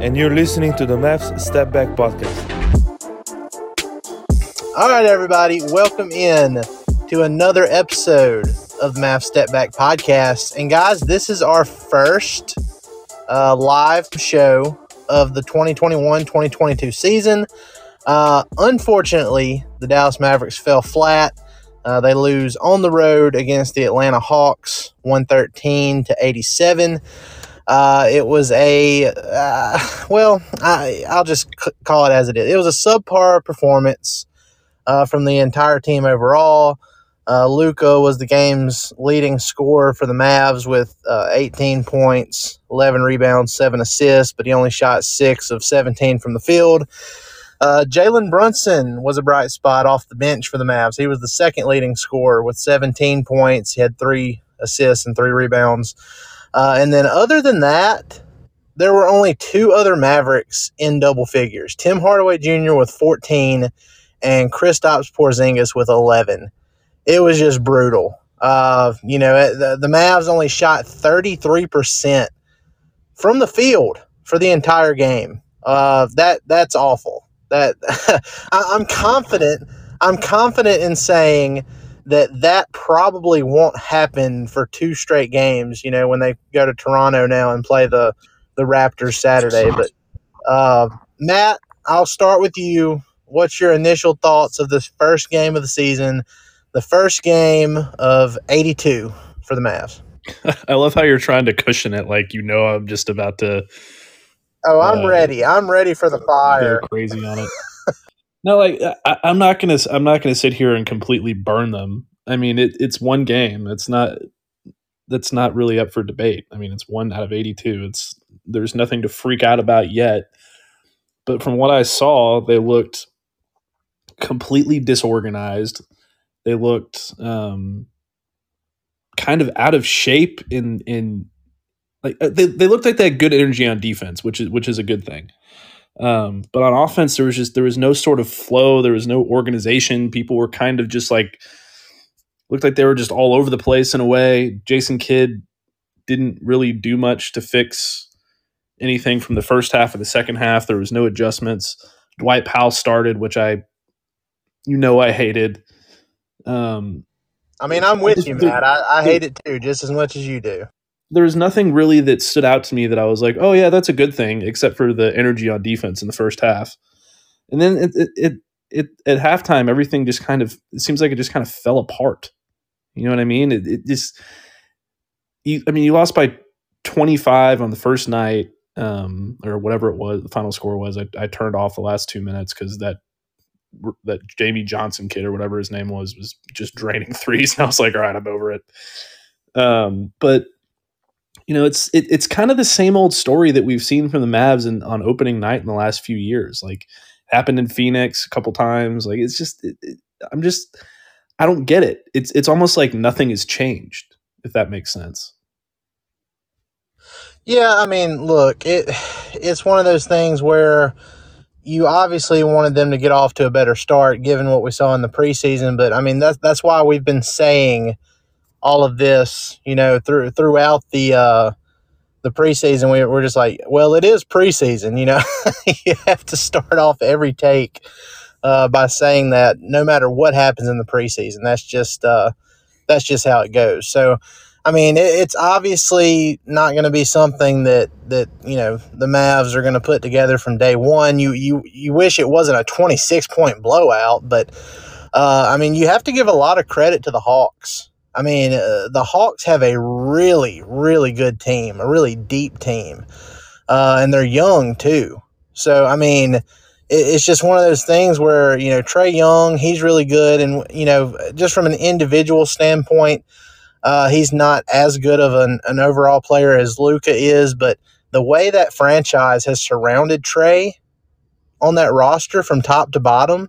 And you're listening to the Mavs Step Back Podcast. All right, everybody, welcome in to another episode of Mavs Step Back Podcast. And guys, this is our first uh, live show of the 2021 2022 season. Uh, unfortunately, the Dallas Mavericks fell flat. Uh, they lose on the road against the Atlanta Hawks, 113 to 87. Uh, it was a, uh, well, I, I'll just c- call it as it is. It was a subpar performance uh, from the entire team overall. Uh, Luka was the game's leading scorer for the Mavs with uh, 18 points, 11 rebounds, 7 assists, but he only shot 6 of 17 from the field. Uh, Jalen Brunson was a bright spot off the bench for the Mavs. He was the second leading scorer with 17 points. He had three assists and three rebounds. Uh, and then, other than that, there were only two other Mavericks in double figures Tim Hardaway Jr. with 14 and Kristaps Porzingis with 11. It was just brutal. Uh, you know, the, the Mavs only shot 33% from the field for the entire game. Uh, that that's awful. That I, I'm confident. I'm confident in saying that that probably won't happen for two straight games. You know, when they go to Toronto now and play the the Raptors Saturday. But uh, Matt, I'll start with you. What's your initial thoughts of this first game of the season, the first game of '82 for the Mavs? I love how you're trying to cushion it, like you know I'm just about to Oh, I'm Uh, ready. I'm ready for the fire. crazy on it. No, like I, I'm not gonna I'm not gonna sit here and completely burn them. I mean, it, it's one game. It's not that's not really up for debate. I mean, it's one out of 82. It's there's nothing to freak out about yet. But from what I saw, they looked completely disorganized. They looked um, kind of out of shape in in like uh, they, they looked like they had good energy on defense, which is which is a good thing. Um, but on offense, there was just there was no sort of flow. There was no organization. People were kind of just like looked like they were just all over the place in a way. Jason Kidd didn't really do much to fix anything from the first half of the second half. There was no adjustments. Dwight Powell started, which I, you know, I hated. Um, I mean, I'm with you, Matt. I, I hate it too, just as much as you do. There was nothing really that stood out to me that I was like, oh yeah, that's a good thing, except for the energy on defense in the first half. And then it it it, it at halftime, everything just kind of it seems like it just kind of fell apart. You know what I mean? It, it just you, I mean, you lost by 25 on the first night, um, or whatever it was. The final score was. I, I turned off the last two minutes because that that Jamie Johnson kid or whatever his name was was just draining threes, and I was like, all right, I'm over it. Um, but you know, it's it, it's kind of the same old story that we've seen from the Mavs in, on opening night in the last few years. Like happened in Phoenix a couple times. Like it's just it, it, I'm just I don't get it. It's it's almost like nothing has changed. If that makes sense. Yeah, I mean, look, it it's one of those things where you obviously wanted them to get off to a better start given what we saw in the preseason. But I mean, that's that's why we've been saying all of this, you know, through throughout the uh, the preseason. We, we're just like, well, it is preseason, you know. you have to start off every take uh, by saying that no matter what happens in the preseason, that's just uh, that's just how it goes. So I mean, it, it's obviously not going to be something that that you know the Mavs are going to put together from day one. You you you wish it wasn't a twenty six point blowout, but uh, I mean, you have to give a lot of credit to the Hawks. I mean, uh, the Hawks have a really really good team, a really deep team, uh, and they're young too. So I mean. it's just one of those things where you know Trae Young, he's really good, and you know just from an individual standpoint, uh, he's not as good of an, an overall player as Luka is, but the way that franchise has surrounded Trae on that roster from top to bottom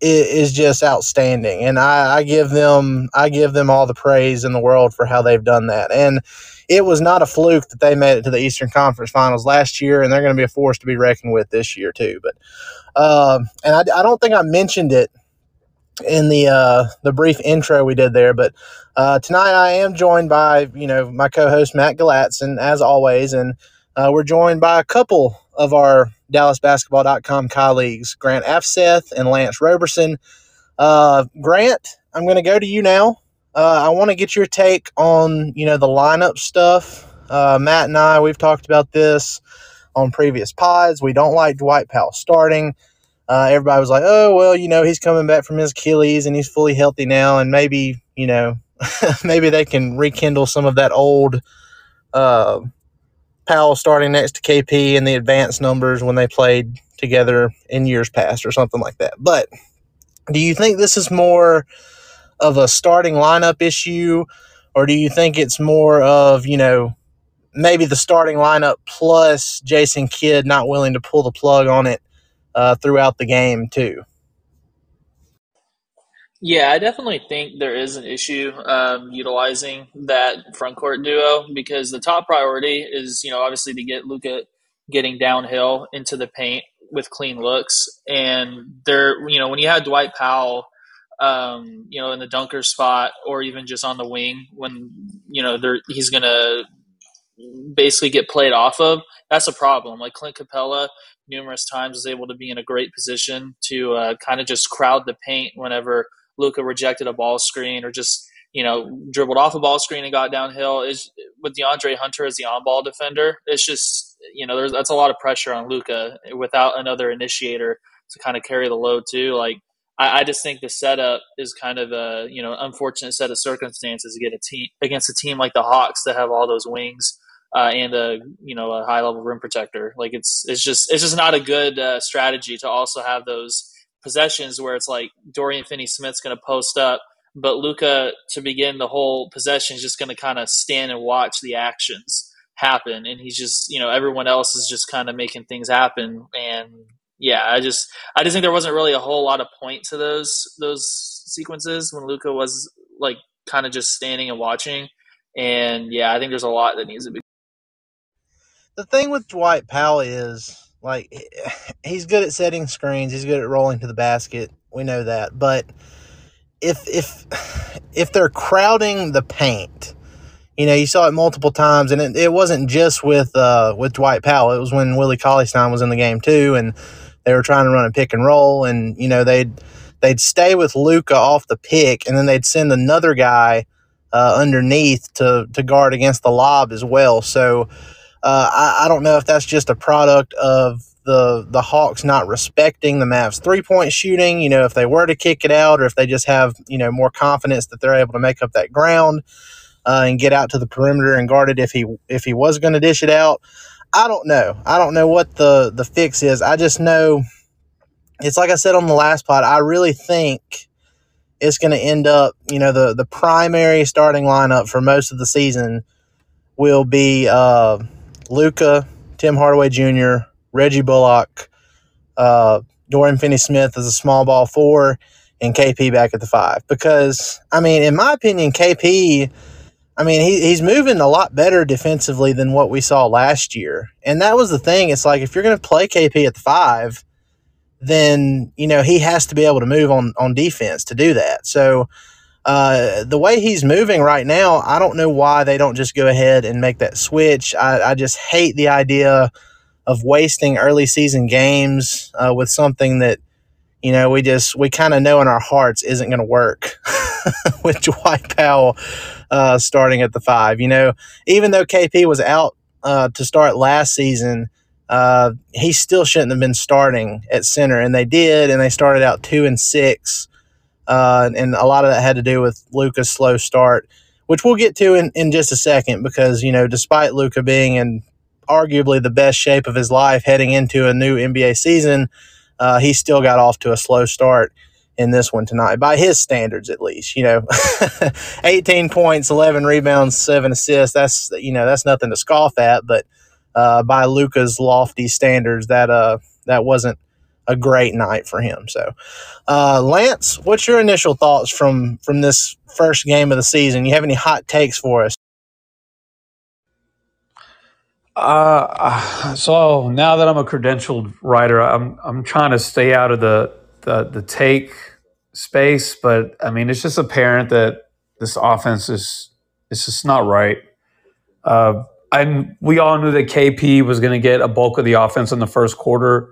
is, is just outstanding. And I, I give them I give them all the praise in the world for how they've done that. And it was not a fluke that they made it to the Eastern Conference Finals last year, and they're going to be a force to be reckoned with this year too. But um, and I, I don't think I mentioned it in the uh, the brief intro we did there. But uh, tonight I am joined by you know my co-host Matt Galatzan as always, and uh, we're joined by a couple of our DallasBasketball.com colleagues, Grant Afseth and Lance Roberson. Uh, Grant, I'm going to go to you now. Uh, I want to get your take on you know the lineup stuff. Uh, Matt and I we've talked about this on previous pods. We don't like Dwight Powell starting uh, everybody was like, oh, well, you know, he's coming back from his Achilles and he's fully healthy now. And maybe, you know, maybe they can rekindle some of that old uh, Powell starting next to KP and the advanced numbers when they played together in years past or something like that. But do you think this is more of a starting lineup issue or do you think it's more of, you know, maybe the starting lineup plus Jason Kidd not willing to pull the plug on it uh, throughout the game too. Yeah, I definitely think there is an issue um, utilizing that front court duo because the top priority is, you know, obviously to get Luka getting downhill into the paint with clean looks, and there, you know, when you have Dwight Powell, um, you know, in the dunker spot or even just on the wing when you know he's gonna basically get played off of. That's a problem. Like Clint Capela, numerous times was able to be in a great position to uh, kind of just crowd the paint whenever Luka rejected a ball screen or just you know dribbled off a ball screen and got downhill. Is with DeAndre Hunter as the on-ball defender, it's just you know there's that's a lot of pressure on Luka without another initiator to kind of carry the load too. Like I, I just think the setup is kind of a you know unfortunate set of circumstances to get a team against a team like the Hawks that have all those wings uh, and a you know a high level rim protector. Like it's it's just it's just not a good uh, strategy to also have those possessions where it's like Dorian Finney Smith's going to post up, but Luka to begin the whole possession is just going to kind of stand and watch the actions happen, and he's just you know everyone else is just kind of making things happen, and yeah, I just I just think there wasn't really a whole lot of point to those those sequences when Luka was like kind of just standing and watching. And yeah, I think there's a lot that needs to be the thing with Dwight Powell is like he's good at setting screens. He's good at rolling to the basket. We know that, but if if if they're crowding the paint, you know, you saw it multiple times, and it, it wasn't just with uh, with Dwight Powell. It was when Willie Stein was in the game too, and they were trying to run a pick and roll, and you know they'd they'd stay with Luka off the pick, and then they'd send another guy uh, underneath to to guard against the lob as well. So uh, I, I don't know if that's just a product of the the Hawks not respecting the Mavs three point shooting. You know, if they were to kick it out, or if they just have you know more confidence that they're able to make up that ground uh, and get out to the perimeter and guard it if he if he was going to dish it out. I don't know. I don't know what the the fix is. I just know it's like I said on the last pod. I really think it's going to end up. You know, the the primary starting lineup for most of the season will be. Uh, Luka, Tim Hardaway Jr., Reggie Bullock, uh, Dorian Finney Smith as a small ball four, and KP back at the five. Because, I mean, in my opinion, KP, I mean, he, he's moving a lot better defensively than what we saw last year. And that was the thing. It's like if you're going to play KP at the five, then you know he has to be able to move on on defense to do that. So uh, the way he's moving right now, I don't know why they don't just go ahead and make that switch. I, I just hate the idea of wasting early season games uh, with something that you know we just we kind of know in our hearts isn't going to work with Dwight Powell uh, starting at the five. You know, even though KP was out uh, to start last season uh, he still shouldn't have been starting at center, and they did, and they started out two and six, uh, and a lot of that had to do with Luka's slow start, which we'll get to in, in just a second, because you know, despite Luka being in arguably the best shape of his life heading into a new NBA season, uh, he still got off to a slow start in this one tonight, by his standards at least. You know, 18 points, 11 rebounds, seven assists. That's you know that's nothing to scoff at, but uh, by Luka's lofty standards, that uh that wasn't a great night for him. So, uh, Lance, what's your initial thoughts from from this first game of the season? You have any hot takes for us? Uh, so now that I'm a credentialed writer, I'm I'm trying to stay out of the the, the take space, but I mean it's just apparent that this offense is it's just not right. Uh, and we all knew that KP was going to get a bulk of the offense in the first quarter.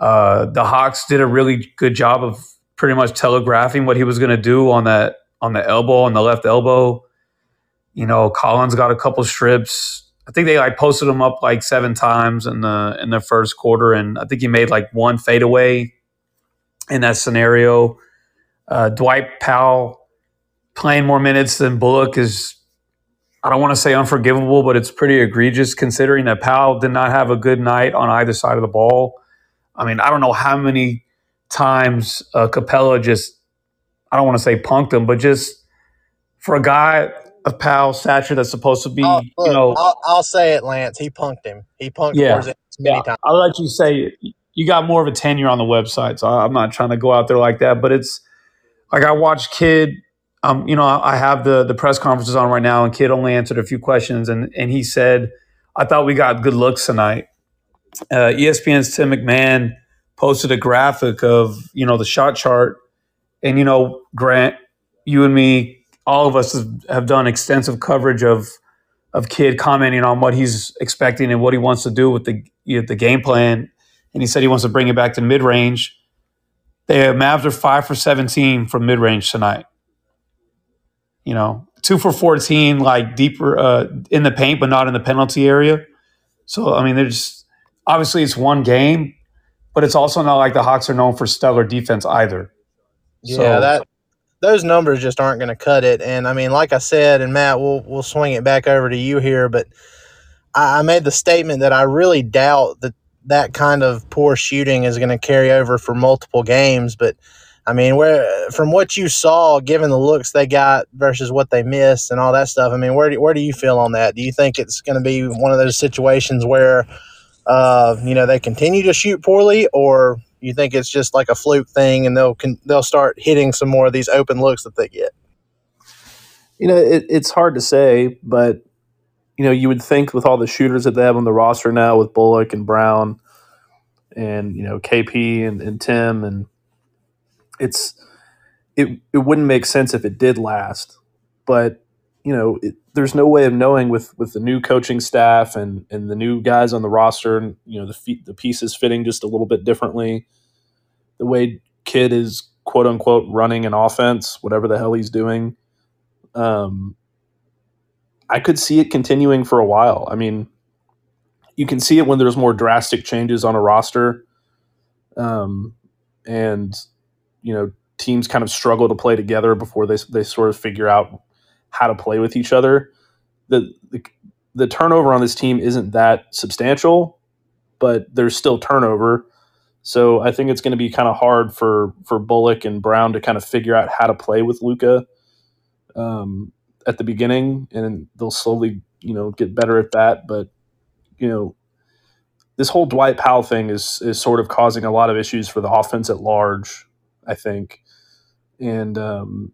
Uh, the Hawks did a really good job of pretty much telegraphing what he was going to do on that on the elbow on the left elbow. You know, Collins got a couple strips. I think they like posted him up like seven times in the in the first quarter, and I think he made like one fadeaway in that scenario. Uh, Dwight Powell playing more minutes than Bullock is I don't want to say unforgivable, but it's pretty egregious considering that Powell did not have a good night on either side of the ball. I mean, I don't know how many times uh, Capela just, I don't want to say punked him, but just for a guy of Powell's stature that's supposed to be, look, you know. I'll, I'll, say it, Lance. He punked him. He punked yeah, many yeah. times. I'll let you say it. you got more of a tenure on the website, so I'm not trying to go out there like that, but it's like I watched Kidd. um, you know, I have the the press conferences on right now, and Kidd only answered a few questions, and and he said, "I thought we got good looks tonight." Uh, ESPN's Tim McMahon posted a graphic of you know the shot chart, and you know Grant, you and me, all of us have done extensive coverage of of Kidd commenting on what he's expecting and what he wants to do with the you know, the game plan, and he said he wants to bring it back to mid range. The Mavs are five for seventeen from mid range tonight you know, two for 14, like deeper uh, in the paint, but not in the penalty area. So, I mean, there's obviously it's one game, but it's also not like the Hawks are known for stellar defense either. Yeah, so, that those numbers just aren't going to cut it. And I mean, like I said, and Matt, we'll we'll swing it back over to you here, but I, I made the statement that I really doubt that that kind of poor shooting is going to carry over for multiple games, but I mean, where from what you saw, given the looks they got versus what they missed and all that stuff, I mean, where do, where do you feel on that? Do you think it's going to be one of those situations where, uh, you know, they continue to shoot poorly, or you think it's just like a fluke thing and they'll they'll start hitting some more of these open looks that they get? You know, it, it's hard to say, but you know, you would think with all the shooters that they have on the roster now, with Bullock and Brown, and you know, KP and, and Tim and it's it it wouldn't make sense if it did last, but you know, it, there's no way of knowing with with the new coaching staff and and the new guys on the roster, and you know, the the pieces fitting just a little bit differently. The way Kidd is quote unquote running an offense, whatever the hell he's doing. Um, I could see it continuing for a while. I mean, you can see it when there's more drastic changes on a roster. Um, and you know teams kind of struggle to play together before they they sort of figure out how to play with each other. The, the the turnover on this team isn't that substantial, but there's still turnover. So I think it's going to be kind of hard for for Bullock and Brown to kind of figure out how to play with Luka um, at the beginning, and they'll slowly you know get better at that. But you know this whole Dwight Powell thing is is sort of causing a lot of issues for the offense at large. I think, and um,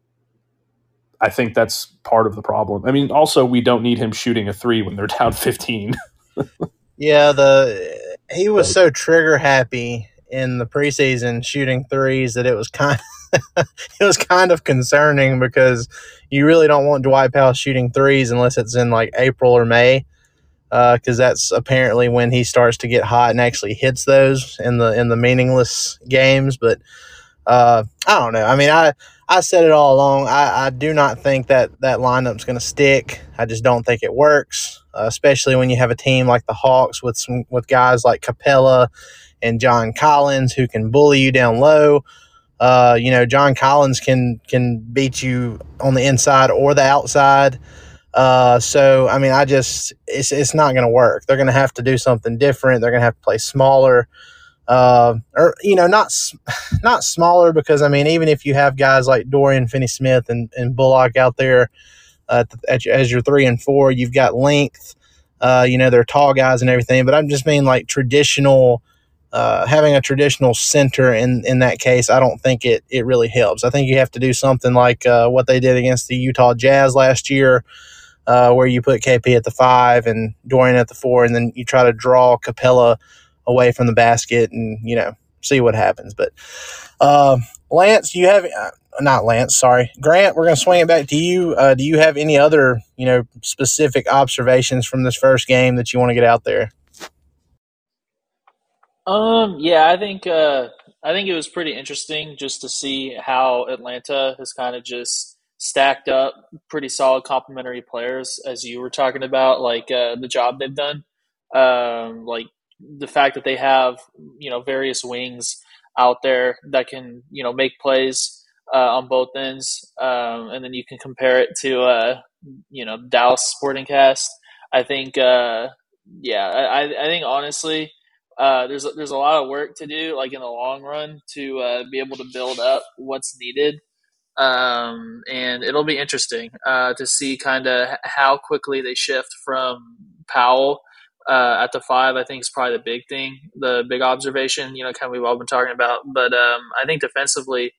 I think that's part of the problem. I mean, also we don't need him shooting a three when they're down fifteen. yeah, the he was so trigger happy in the preseason shooting threes that it was kind of, it was kind of concerning because you really don't want Dwight Powell shooting threes unless it's in like April or May because uh, that's apparently when he starts to get hot and actually hits those in the in the meaningless games. But uh, I don't know. I mean, I I said it all along. I, I do not think that that lineup's going to stick. I just don't think it works, uh, especially when you have a team like the Hawks with some with guys like Capela and John Collins who can bully you down low. Uh, you know, John Collins can can beat you on the inside or the outside. Uh, so I mean, I just it's it's not going to work. They're going to have to do something different. They're going to have to play smaller, uh, or you know, not not smaller because I mean, even if you have guys like Dorian Finney-Smith and, and Bullock out there uh, at, as your three and four, you've got length. Uh, you know, they're tall guys and everything, but I'm just mean like traditional. Uh, having a traditional center in, in that case, I don't think it, it really helps. I think you have to do something like uh, what they did against the Utah Jazz last year, uh, where you put KP at the five and Dorian at the four, and then you try to draw Capela away from the basket and you know see what happens. But uh, Lance, you have uh, not Lance, sorry, Grant. We're going to swing it back to you. Uh, do you have any other you know specific observations from this first game that you want to get out there? Um, yeah, I think uh, I think it was pretty interesting just to see how Atlanta has kind of just stacked up pretty solid complementary players, as you were talking about, like uh, the job they've done. Um, like the fact that they have, you know, various wings out there that can, you know, make plays uh, on both ends. Um, and then you can compare it to, uh, you know, Dallas Sporting Cast. I think, uh, yeah, I, I think honestly, uh, there's there's a lot of work to do, like in the long run, to uh, be able to build up what's needed um, and it'll be interesting uh, to see kind of how quickly they shift from Powell uh, at the five. I think is probably the big thing, the big observation. You know, kind of we've all been talking about. But um, I think defensively,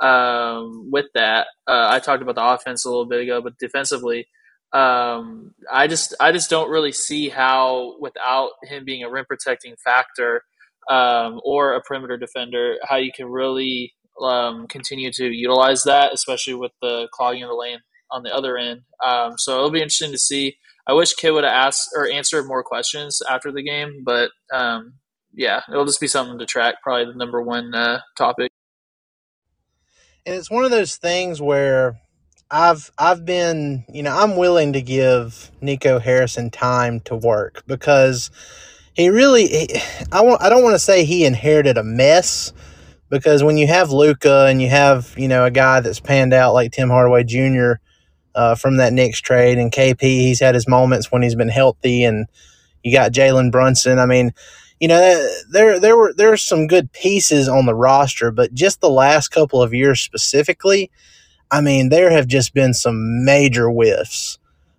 um, with that, uh, I talked about the offense a little bit ago, but defensively. Um, I just I just don't really see how without him being a rim protecting factor um, or a perimeter defender, how you can really um, continue to utilize that, especially with the clogging of the lane on the other end. Um, so it'll be interesting to see. I wish Kidd would have asked or answered more questions after the game, but um, yeah, it'll just be something to track. Probably the number one uh, topic. And it's one of those things where I've I've been you know I'm willing to give Nico Harrison time to work because he really he, I want I don't want to say he inherited a mess because when you have Luka and you have you know a guy that's panned out like Tim Hardaway Jr. Uh, from that Knicks trade and KP, he's had his moments when he's been healthy, and you got Jalen Brunson. I mean, you know there there were there's some good pieces on the roster, but just the last couple of years specifically, I mean there have just been some major whiffs.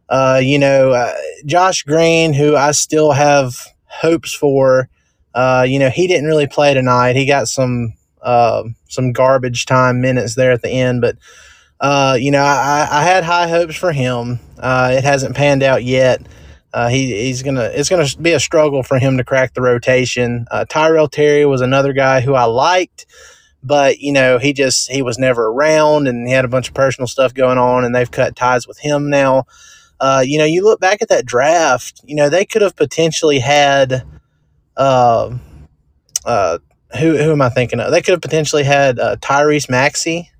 Uh, you know, uh, Josh Green, who I still have hopes for. Uh, you know, he didn't really play tonight. He got some uh, some garbage time minutes there at the end. But uh, you know, I, I, had high hopes for him. Uh, it hasn't panned out yet. Uh, he, he's gonna. It's gonna be a struggle for him to crack the rotation. Uh, Tyrell Terry was another guy who I liked, but you know, he just he was never around, and he had a bunch of personal stuff going on, and they've cut ties with him now. Uh, you know, you look back at that draft. You know, they could have potentially had uh, uh, who who am I thinking of? They could have potentially had uh, Tyrese Maxey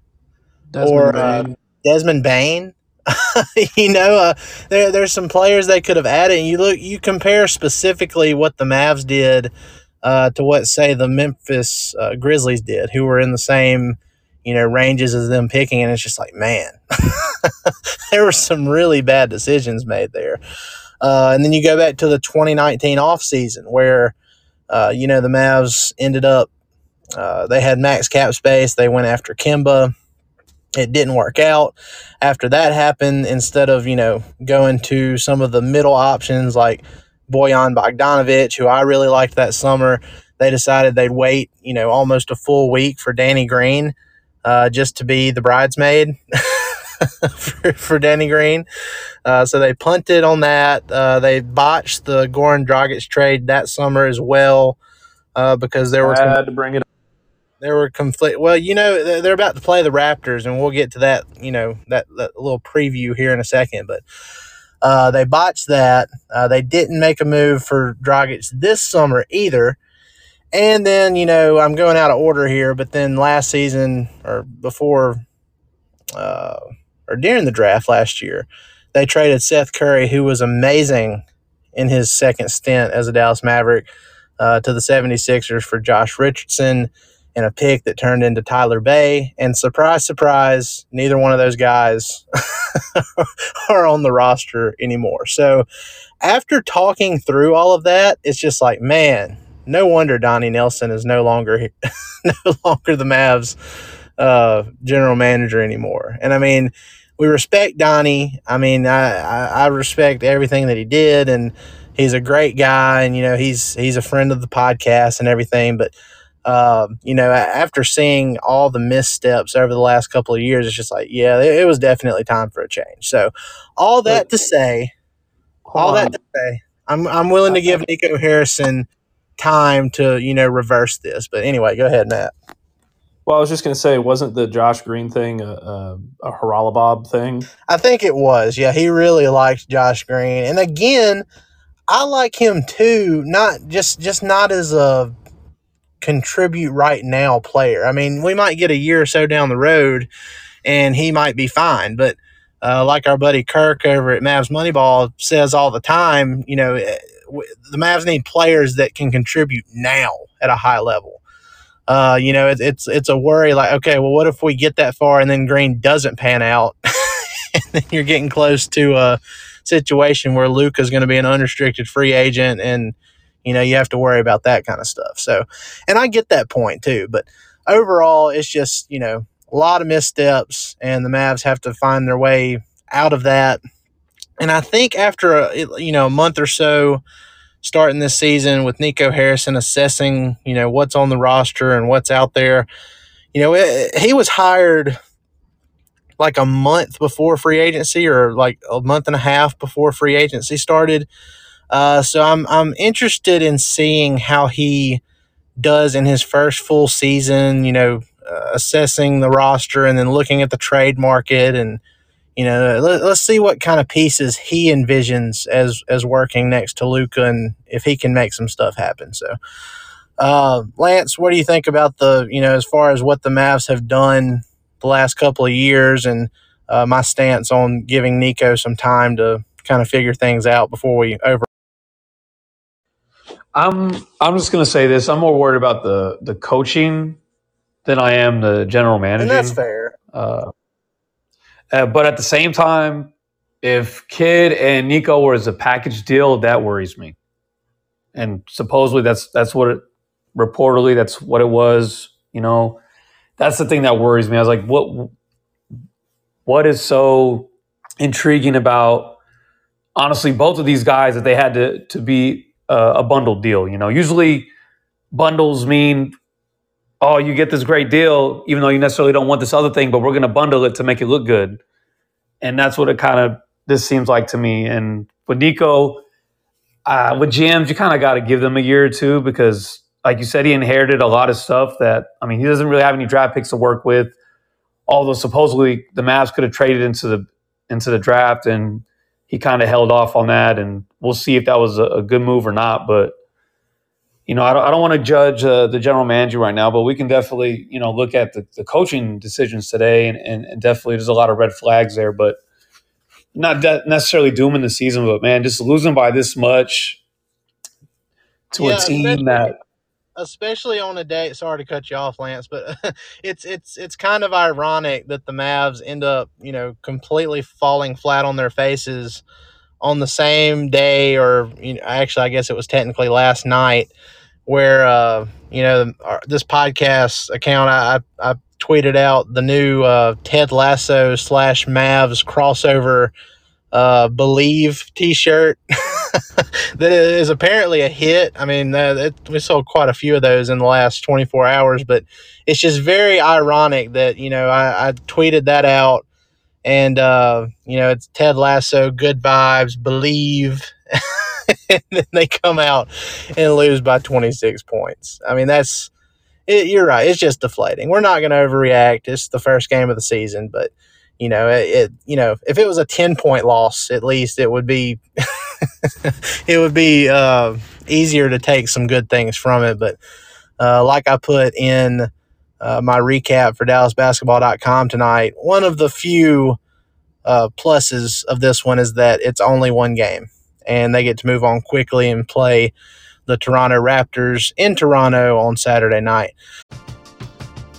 Desmond or uh, Desmond Bane. you know, uh, there there's some players they could have added. And you look, you compare specifically what the Mavs did uh, to what say the Memphis uh, Grizzlies did, who were in the same you know ranges as them picking, and it's just like man, there were some really bad decisions made there. Uh, and then you go back to the 2019 offseason where uh, you know, the Mavs ended up, uh, they had max cap space. They went after Kemba. It didn't work out. After that happened, instead of, you know, going to some of the middle options like Bojan Bogdanovic, who I really liked that summer, they decided they'd wait, you know, almost a full week for Danny Green uh, just to be the bridesmaid. for, for Danny Green. Uh, so they punted on that. Uh, they botched the Goran Dragic trade that summer as well. uh, because there were I had to bring it. There were conflict. Well, you know they're they're about to play the Raptors, and we'll get to that. You know that, that little preview here in a second, but uh, they botched that. Uh, they didn't make a move for Dragic this summer either. And then you know I'm going out of order here, but then last season or before uh, or during the draft last year, they traded Seth Curry, who was amazing in his second stint as a Dallas Maverick, uh, to the 76ers for Josh Richardson and a pick that turned into Tyler Bey. And surprise, surprise, neither one of those guys are on the roster anymore. So after talking through all of that, it's just like, man, no wonder Donnie Nelson is no longer no longer the Mavs uh, general manager anymore. And I mean, we respect Donnie. I mean, I, I, I respect everything that he did, and he's a great guy, and you know, he's he's a friend of the podcast and everything. But um, you know, after seeing all the missteps over the last couple of years, it's just like, yeah, it, it was definitely time for a change. So, all that to say, all that to say, I'm I'm willing to give Nico Harrison time to you know reverse this. But anyway, go ahead, Matt. Well, I was just going to say, wasn't the Josh Green thing a, a, a Haralabob thing? I think it was. Yeah, he really liked Josh Green, and again, I like him too. Not just just not as a contribute right now player. I mean, we might get a year or so down the road, and he might be fine. But uh, like our buddy Kirk over at Mavs Moneyball says all the time, you know, eh, the Mavs need players that can contribute now at a high level. Uh, you know, it, it's it's a worry. Like, okay, well, what if we get that far and then Green doesn't pan out, and then you're getting close to a situation where Luka's going to be an unrestricted free agent, and you know you have to worry about that kind of stuff. So, and I get that point too, but overall, it's just you know a lot of missteps, and the Mavs have to find their way out of that. And I think after a you know a month or so starting this season with Nico Harrison assessing, you know, what's on the roster and what's out there. You know, it, he was hired like a month before free agency or like a month and a half before free agency started. Uh, so I'm I'm interested in seeing how he does in his first full season. You know, uh, assessing the roster and then looking at the trade market and you know, let, us see what kind of pieces he envisions as as working next to Luka and if he can make some stuff happen. So, uh, Lance, what do you think about the you know as far as what the Mavs have done the last couple of years and uh, my stance on giving Nico some time to kind of figure things out before we over. I'm I'm just gonna say this. I'm more worried about the the coaching than I am the general. And that's fair. Uh, uh, but at the same time, if Kidd and Nico were as a package deal, that worries me. And supposedly that's that's what it reportedly that's what it was. You know, that's the thing that worries me. I was like, what what is so intriguing about honestly both of these guys that they had to to be a, a bundled deal? You know, usually bundles mean oh, you get this great deal, even though you necessarily don't want this other thing, but we're going to bundle it to make it look good. And that's what it kind of this seems like to me. And with Nico, uh, with GMs, you kind of got to give them a year or two because, like you said, he inherited a lot of stuff that I mean, he doesn't really have any draft picks to work with. Although supposedly the Mavs could have traded into the into the draft, and he kind of held off on that. And we'll see if that was a, a good move or not. But you know, I don't, I don't want to judge uh, the general manager right now, but we can definitely, you know, look at the, the coaching decisions today, and, and, and, definitely there's a lot of red flags there, but not de- necessarily dooming the season, but man, just losing by this much to yeah, a team that especially on a day sorry to cut you off lance but it's it's it's kind of ironic that the mavs end up you know completely falling flat on their faces on the same day or you know, actually i guess it was technically last night where uh, you know this podcast account I, I, tweeted out the new uh, Ted Lasso slash Mavs crossover uh, Believe T-shirt that is apparently a hit. I mean, it, we sold quite a few of those in the last 24 hours, but it's just very ironic that you know I, I tweeted that out and uh, you know it's Ted Lasso, good vibes, believe. and then they come out and lose by 26 points. I mean, that's it, you're right. It's just deflating. We're not going to overreact. It's the first game of the season, but you know, it, it you know, if it was a 10 point loss, at least it would be it would be uh, easier to take some good things from it. But uh, like I put in uh, my recap for DallasBasketball.com tonight, one of the few uh, pluses of this one is that it's only one game, and they get to move on quickly and play the Toronto Raptors in Toronto on Saturday night.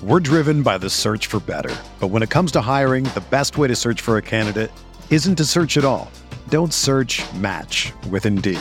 We're driven by the search for better. But when it comes to hiring, the best way to search for a candidate isn't to search at all. Don't search match with Indeed.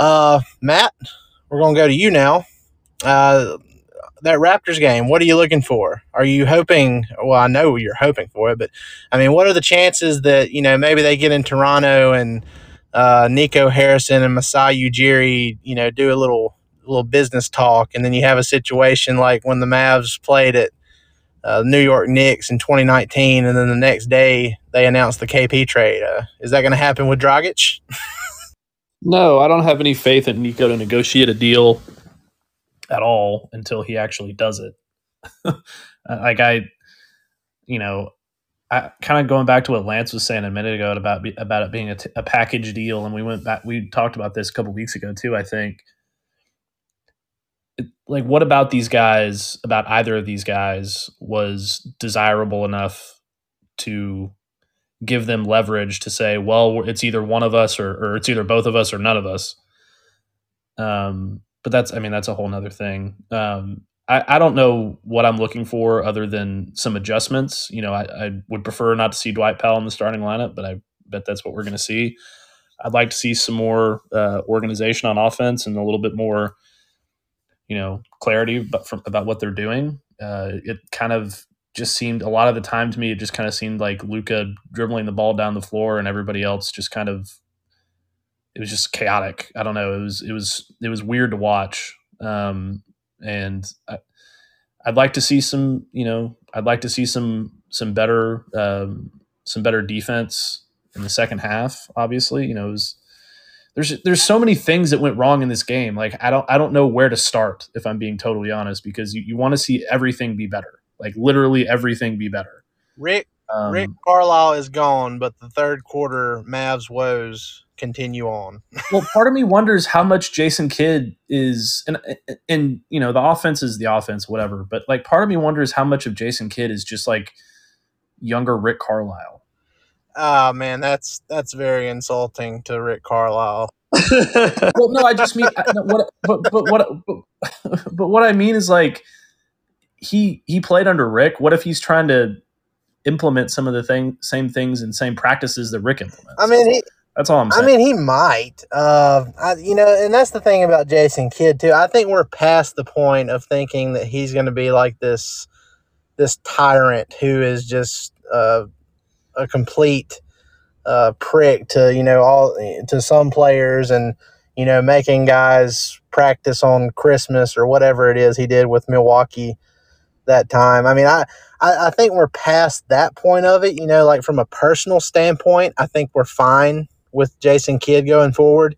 Uh, Matt, we're going to go to you now. Uh, that Raptors game, what are you looking for? Are you hoping? Well, I know you're hoping for it, but I mean, what are the chances that you know maybe they get in Toronto and uh, Nico Harrison and Masai Ujiri, you know, do a little little business talk, and then you have a situation like when the Mavs played at uh, New York Knicks in 2019, and then the next day they announced the KP trade. Uh, is that going to happen with Dragic? no, I don't have any faith in Nico to negotiate a deal at all until he actually does it. Uh, like I, you know, I kind of going back to what Lance was saying a minute ago about about it being a, t- a package deal, and we went back. We talked about this a couple weeks ago too. I think. like, what about these guys? About either of these guys was desirable enough to give them leverage to say, well, it's either one of us or, or it's either both of us or none of us. Um, but that's I mean that's a whole nother thing. Um, I, I don't know what I'm looking for other than some adjustments. You know, I, I would prefer not to see Dwight Powell in the starting lineup, but I bet that's what we're going to see. I'd like to see some more uh, organization on offense and a little bit more, you know, clarity about, from, about what they're doing. Uh, it kind of just seemed a lot of the time to me, it just kind of seemed like Luka dribbling the ball down the floor and everybody else just kind of it was just chaotic. I don't know. It was it was it was weird to watch. Um, and I, would like to see some. You know, I'd like to see some some better um, some better defense in the second half. Obviously, you know, it was, there's there's so many things that went wrong in this game. Like I don't I don't know where to start if I'm being totally honest because you, you want to see everything be better. Like literally everything be better. Rick um, Rick Carlisle is gone, but the third quarter Mavs woes continue on. well, part of me wonders how much Jason Kidd is, and and you know the offense is the offense, whatever. But like, part of me wonders how much of Jason Kidd is just like younger Rick Carlisle. Ah, oh, man, that's that's very insulting to Rick Carlisle. well, no, I just mean what, but but what, but, but what I mean is like he he played under Rick. What if he's trying to implement some of the thing, same things and same practices that Rick implements? I mean, he, that's all I'm saying. I mean, he might. Uh, I, you know, and that's the thing about Jason Kidd too. I think we're past the point of thinking that he's going to be like this, this tyrant who is just uh, a complete uh, prick to you know all to some players and you know making guys practice on Christmas or whatever it is he did with Milwaukee that time. I mean, I, I, I think we're past that point of it. You know, like from a personal standpoint, I think we're fine with Jason Kidd going forward.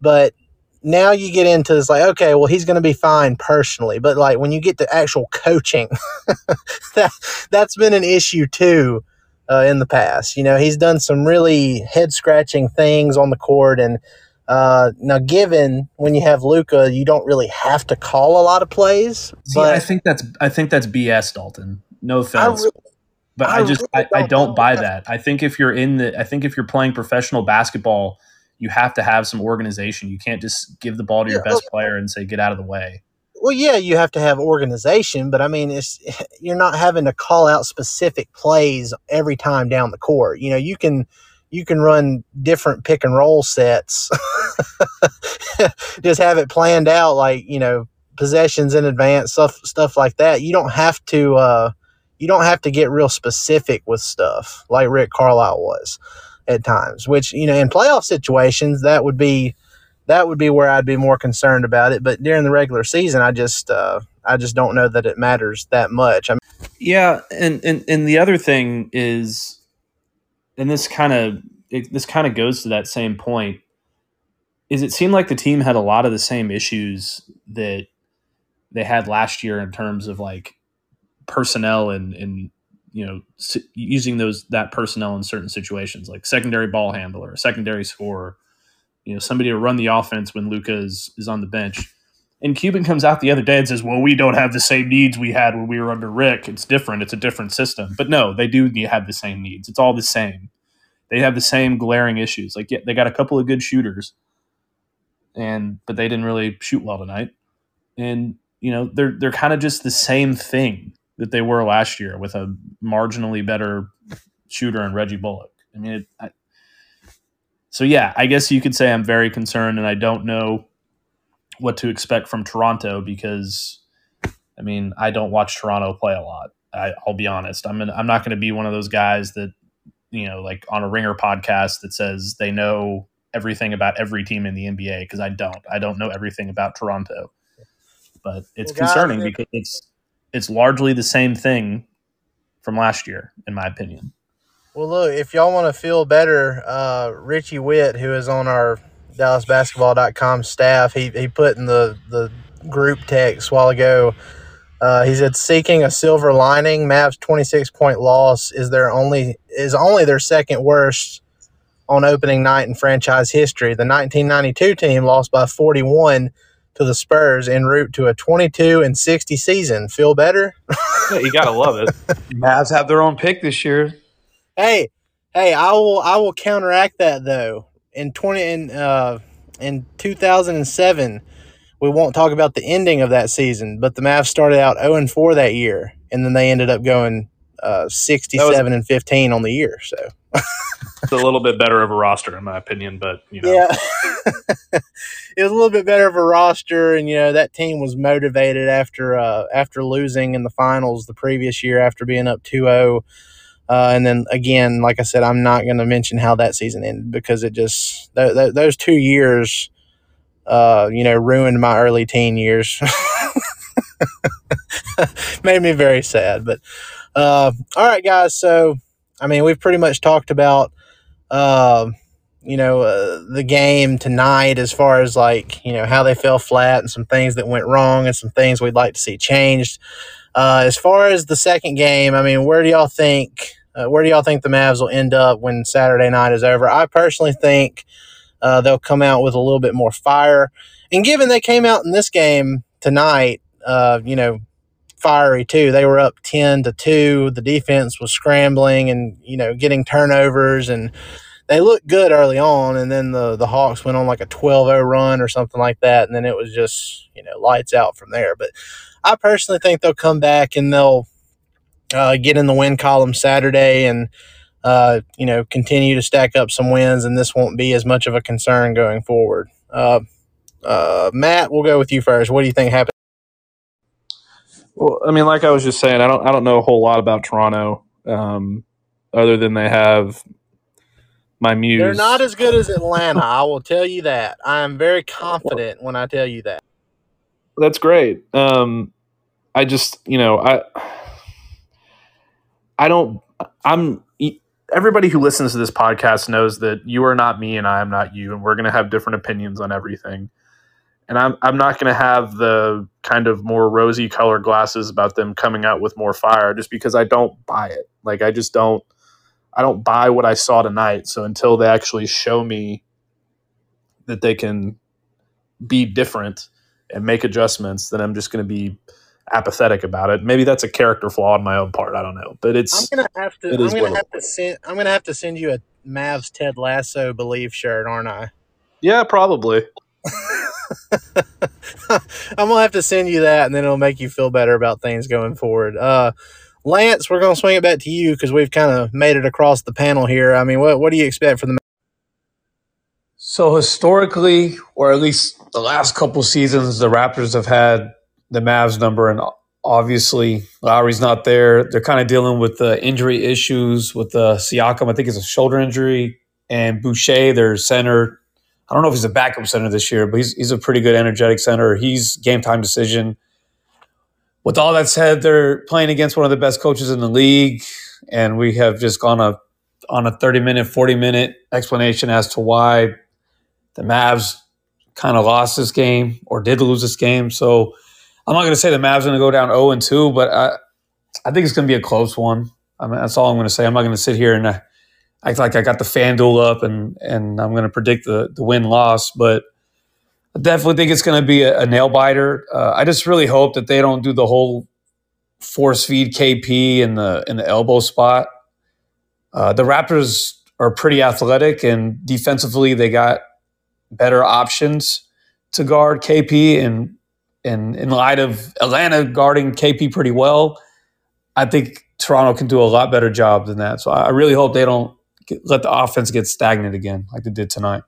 But now you get into this like, okay, well, he's going to be fine personally. But like when you get to actual coaching, that, that's been an issue too uh, in the past. You know, he's done some really head scratching things on the court. And uh, now, given when you have Luka, you don't really have to call a lot of plays. See, but I think that's I think that's BS, Dalton. No offense. really- but I I just really I, I don't don't buy that. I think if you're in the I think if you're playing professional basketball, you have to have some organization. You can't just give the ball to your Yeah, best player and say get out of the way. well, yeah, you have to have organization, but I mean, it's you're not having to call out specific plays every time down the court. You know, you can you can run different pick and roll sets. Just have it planned out, like you know, possessions in advance, stuff stuff like that. You don't have to uh, you don't have to get real specific with stuff like Rick Carlisle was at times. Which you know, in playoff situations, that would be that would be where I'd be more concerned about it. But during the regular season, I just uh, I just don't know that it matters that much. I mean, Yeah, and and and the other thing is, and this kind of this kind of goes to that same point. Is it seemed like the team had a lot of the same issues that they had last year in terms of like personnel and and you know using those that personnel in certain situations, like secondary ball handler, secondary scorer, you know somebody to run the offense when Luka is is on the bench. And Cuban comes out the other day and says, "Well, we don't have the same needs we had when we were under Rick. It's different. It's a different system." But no, they do have the same needs. It's all the same. They have the same glaring issues. Like, yeah, they got a couple of good shooters, and but they didn't really shoot well tonight. And you know, they're they're kind of just the same thing that they were last year with a marginally better shooter in Reggie Bullock. I mean, it, I, so yeah, I guess you could say I'm very concerned, and I don't know what to expect from Toronto because, I mean, I don't watch Toronto play a lot. I, I'll be honest. I'm an, I'm not going to be one of those guys that you know, like on a Ringer podcast that says they know everything about every team in the NBA because I don't. I don't know everything about Toronto, but it's Well, concerning if- because it's it's largely the same thing from last year, in my opinion. well, look, if y'all want to feel better, uh, Richie Whitt, who is on our DallasBasketball.com staff, he he put in the the group text a while ago. Uh, he said, "Seeking a silver lining, Mavs' 26 point loss is their only is only their second worst on opening night in franchise history. The 1992 team lost by 41 to the Spurs en route to a 22 and 60 season. Feel better? Yeah, you gotta love it. Mavs have their own pick this year. Hey, hey, I will I will counteract that though. In 20 in uh in 2007, we won't talk about the ending of that season, but the Mavs started out 0 and 4 that year and then they ended up going uh 67 and 15 on the year. So, It's a little bit better of a roster, in my opinion, but you know, yeah. it was a little bit better of a roster and you know that team was motivated after uh after losing in the finals the previous year after being up 2-0 uh, and then again like i said i'm not going to mention how that season ended because it just th- th- those two years uh you know ruined my early teen years made me very sad but uh all right guys so i mean we've pretty much talked about uh, you know, uh, the game tonight as far as like, you know, how they fell flat and some things that went wrong and some things we'd like to see changed. Uh, as far as the second game, I mean, where do y'all think, uh, where do y'all think the Mavs will end up when Saturday night is over? I personally think uh, they'll come out with a little bit more fire. And given they came out in this game tonight, uh, you know, fiery too. They were up 10 to 2. The defense was scrambling and, you know, getting turnovers and they looked good early on and then the the Hawks went on like a 12-0 run or something like that and then it was just, you know, lights out from there. But I personally think they'll come back and they'll uh, get in the win column Saturday and uh, you know, continue to stack up some wins and this won't be as much of a concern going forward. Uh, uh, Matt, we'll go with you first. What do you think happened? Well, I mean, like I was just saying, I don't I don't know a whole lot about Toronto, um, other than they have my muse. They're not as good as Atlanta. I will tell you that. I am very confident when I tell you that. That's great. Um, I just, you know, I, I don't. I'm. Everybody who listens to this podcast knows that you are not me and I am not you, and we're going to have different opinions on everything. And I'm I'm not going to have the kind of more rosy colored glasses about them coming out with more fire, just because I don't buy it. Like I just don't. I don't buy what I saw tonight. So until they actually show me that they can be different and make adjustments, then I'm just going to be apathetic about it. Maybe that's a character flaw on my own part. I don't know, but it's. I'm gonna have to. I'm gonna have to send. I'm gonna have to send you a Mavs Ted Lasso believe shirt, aren't I? Yeah, probably. I'm gonna have to send you that, and then it'll make you feel better about things going forward. Uh, Lance, we're gonna swing it back to you because we've kind of made it across the panel here. I mean, what what do you expect from the? So historically, or at least the last couple seasons, the Raptors have had the Mavs number, and obviously Lowry's not there. They're kind of dealing with the injury issues with the Siakam. I think it's a shoulder injury, and Boucher, their center. I don't know if he's a backup center this year, but he's he's a pretty good energetic center. He's game time decision. With all that said, they're playing against one of the best coaches in the league, and we have just gone a on a 30 minute, 40 minute explanation as to why the Mavs kind of lost this game or did lose this game. So I'm not going to say the Mavs are going to go down 0 and 2, but I, I think it's going to be a close one. I mean, that's all I'm going to say. I'm not going to sit here and uh, act like I got the FanDuel up and and I'm going to predict the the win loss, but definitely think it's going to be a, a nail biter. Uh, I just really hope that they don't do the whole force feed KP in the in the elbow spot. Uh, the Raptors are pretty athletic and defensively they got better options to guard KP and and in light of Atlanta guarding KP pretty well, I think Toronto can do a lot better job than that. So I really hope they don't get, let the offense get stagnant again like they did tonight.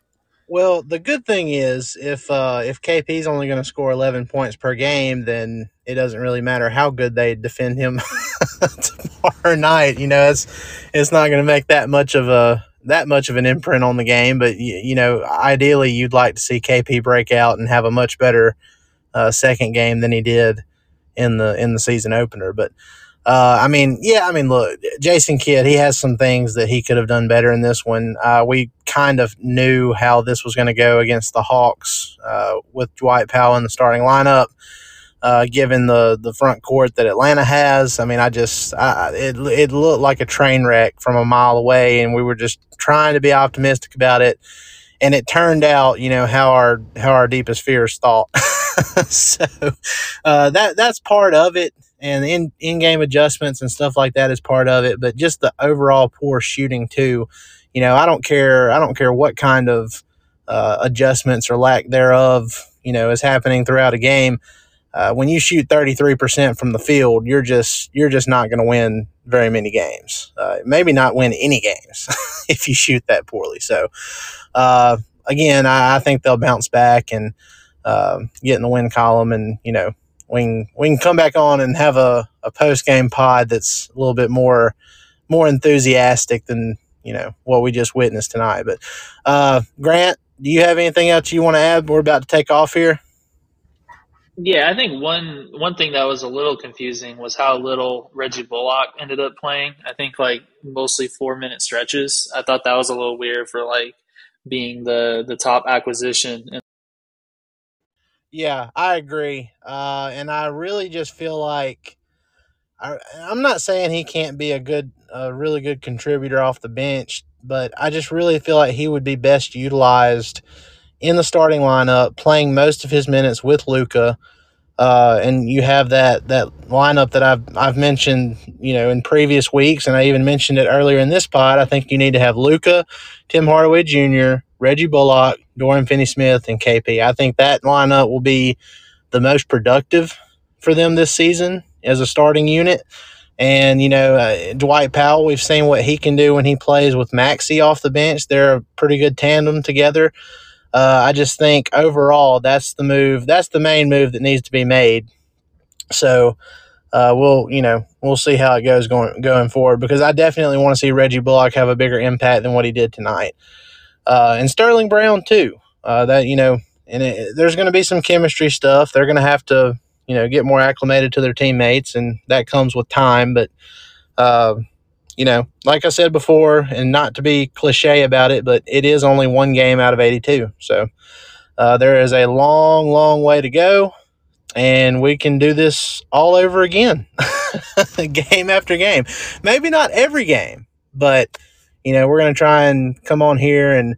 Well, the good thing is if uh, if is only going to score 11 points per game, then it doesn't really matter how good they defend him tomorrow night. You know, it's it's not going to make that much of a that much of an imprint on the game. But you, you know, ideally, you'd like to see KP break out and have a much better uh, second game than he did in the in the season opener. But uh, I mean, yeah, I mean, look, Jason Kidd, he has some things that he could have done better in this one. Uh, we kind of knew how this was going to go against the Hawks uh, with Dwight Powell in the starting lineup. Uh, given the the front court that Atlanta has, I mean, I just I, it it looked like a train wreck from a mile away, and we were just trying to be optimistic about it and it turned out, you know, how our how our deepest fears thought. so uh, that that's part of it, and in in game adjustments and stuff like that is part of it. But just the overall poor shooting too. You know, I don't care. I don't care what kind of uh, adjustments or lack thereof, you know, is happening throughout a game. Uh, when you shoot 33% from the field, you're just you're just not going to win very many games. Uh, maybe not win any games if you shoot that poorly. So, uh, again, I, I, think they'll bounce back and uh, get in the win column, and you know we can we can come back on and have a, a post game pod that's a little bit more more enthusiastic than you know what we just witnessed tonight. But uh, Grant, do you have anything else you want to add? We're about to take off here. Yeah, I think one one thing that was a little confusing was how little Reggie Bullock ended up playing. I think like mostly four minute stretches. I thought that was a little weird for like being the the top acquisition. Yeah, I agree, uh, and I really just feel like I, I'm not saying he can't be a good, a really good contributor off the bench, but I just really feel like he would be best utilized in the starting lineup, playing most of his minutes with Luka. Uh, and you have that that lineup that I've I've mentioned, you know, in previous weeks, and I even mentioned it earlier in this pod. I think you need to have Luka, Tim Hardaway Jr., Reggie Bullock, Dorian Finney-Smith, and KP. I think that lineup will be the most productive for them this season as a starting unit. And you know, uh, Dwight Powell, we've seen what he can do when he plays with Maxi off the bench. They're a pretty good tandem together. Uh, I just think overall that's the move. That's the main move that needs to be made. So uh, we'll, you know, we'll see how it goes going going forward because I definitely want to see Reggie Bullock have a bigger impact than what he did tonight, uh, and Sterling Brown too. Uh, that you know, and it, there's going to be some chemistry stuff. They're going to have to you know get more acclimated to their teammates, and that comes with time. But uh, you know, like I said before, and not to be cliche about it, but it is only one game out of 82. So uh, there is a long, long way to go, and we can do this all over again, game after game. Maybe not every game, but you know, we're going to try and come on here and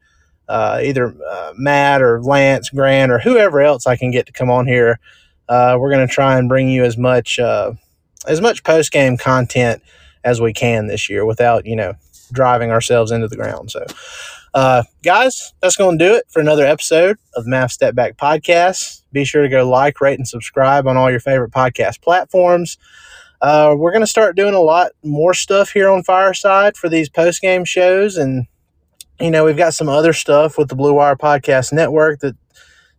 uh, either uh, Matt or Lance, Grant, or whoever else I can get to come on here. Uh, we're going to try and bring you as much uh, as much post game content as we can this year without, you know, driving ourselves into the ground. So, uh, guys, that's going to do it for another episode of Mavs Step Back Podcast. Be sure to go like, rate, and subscribe on all your favorite podcast platforms. Uh, we're going to start doing a lot more stuff here on Fireside for these post game shows. And, you know, we've got some other stuff with the Blue Wire Podcast Network that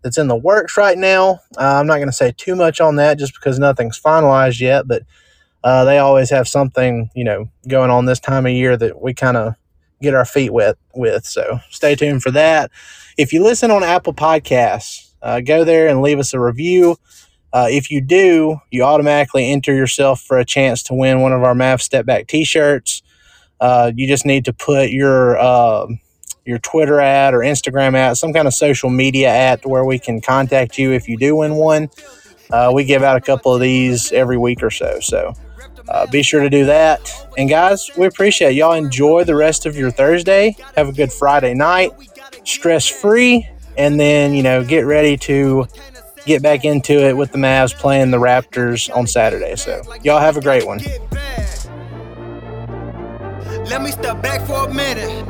that's in the works right now. Uh, I'm not going to say too much on that just because nothing's finalized yet, but uh, they always have something you know going on this time of year that we kind of get our feet wet with. So stay tuned for that. If you listen on Apple Podcasts, uh, go there and leave us a review. Uh, if you do, you automatically enter yourself for a chance to win one of our Mavs Step Back T-shirts. Uh, you just need to put your um, your Twitter ad or Instagram ad, some kind of social media ad where we can contact you if you do win one. Uh, we give out a couple of these every week or so. So uh, be sure to do that. And guys, we appreciate it. y'all. Enjoy the rest of your Thursday. Have a good Friday night, stress free, and then you know get ready to get back into it with the Mavs playing the Raptors on Saturday. So y'all have a great one. Let me step back for a minute.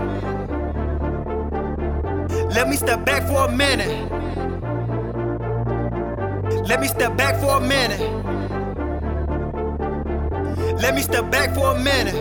Let me step back for a minute. Let me step back for a minute. Let me step back for a minute.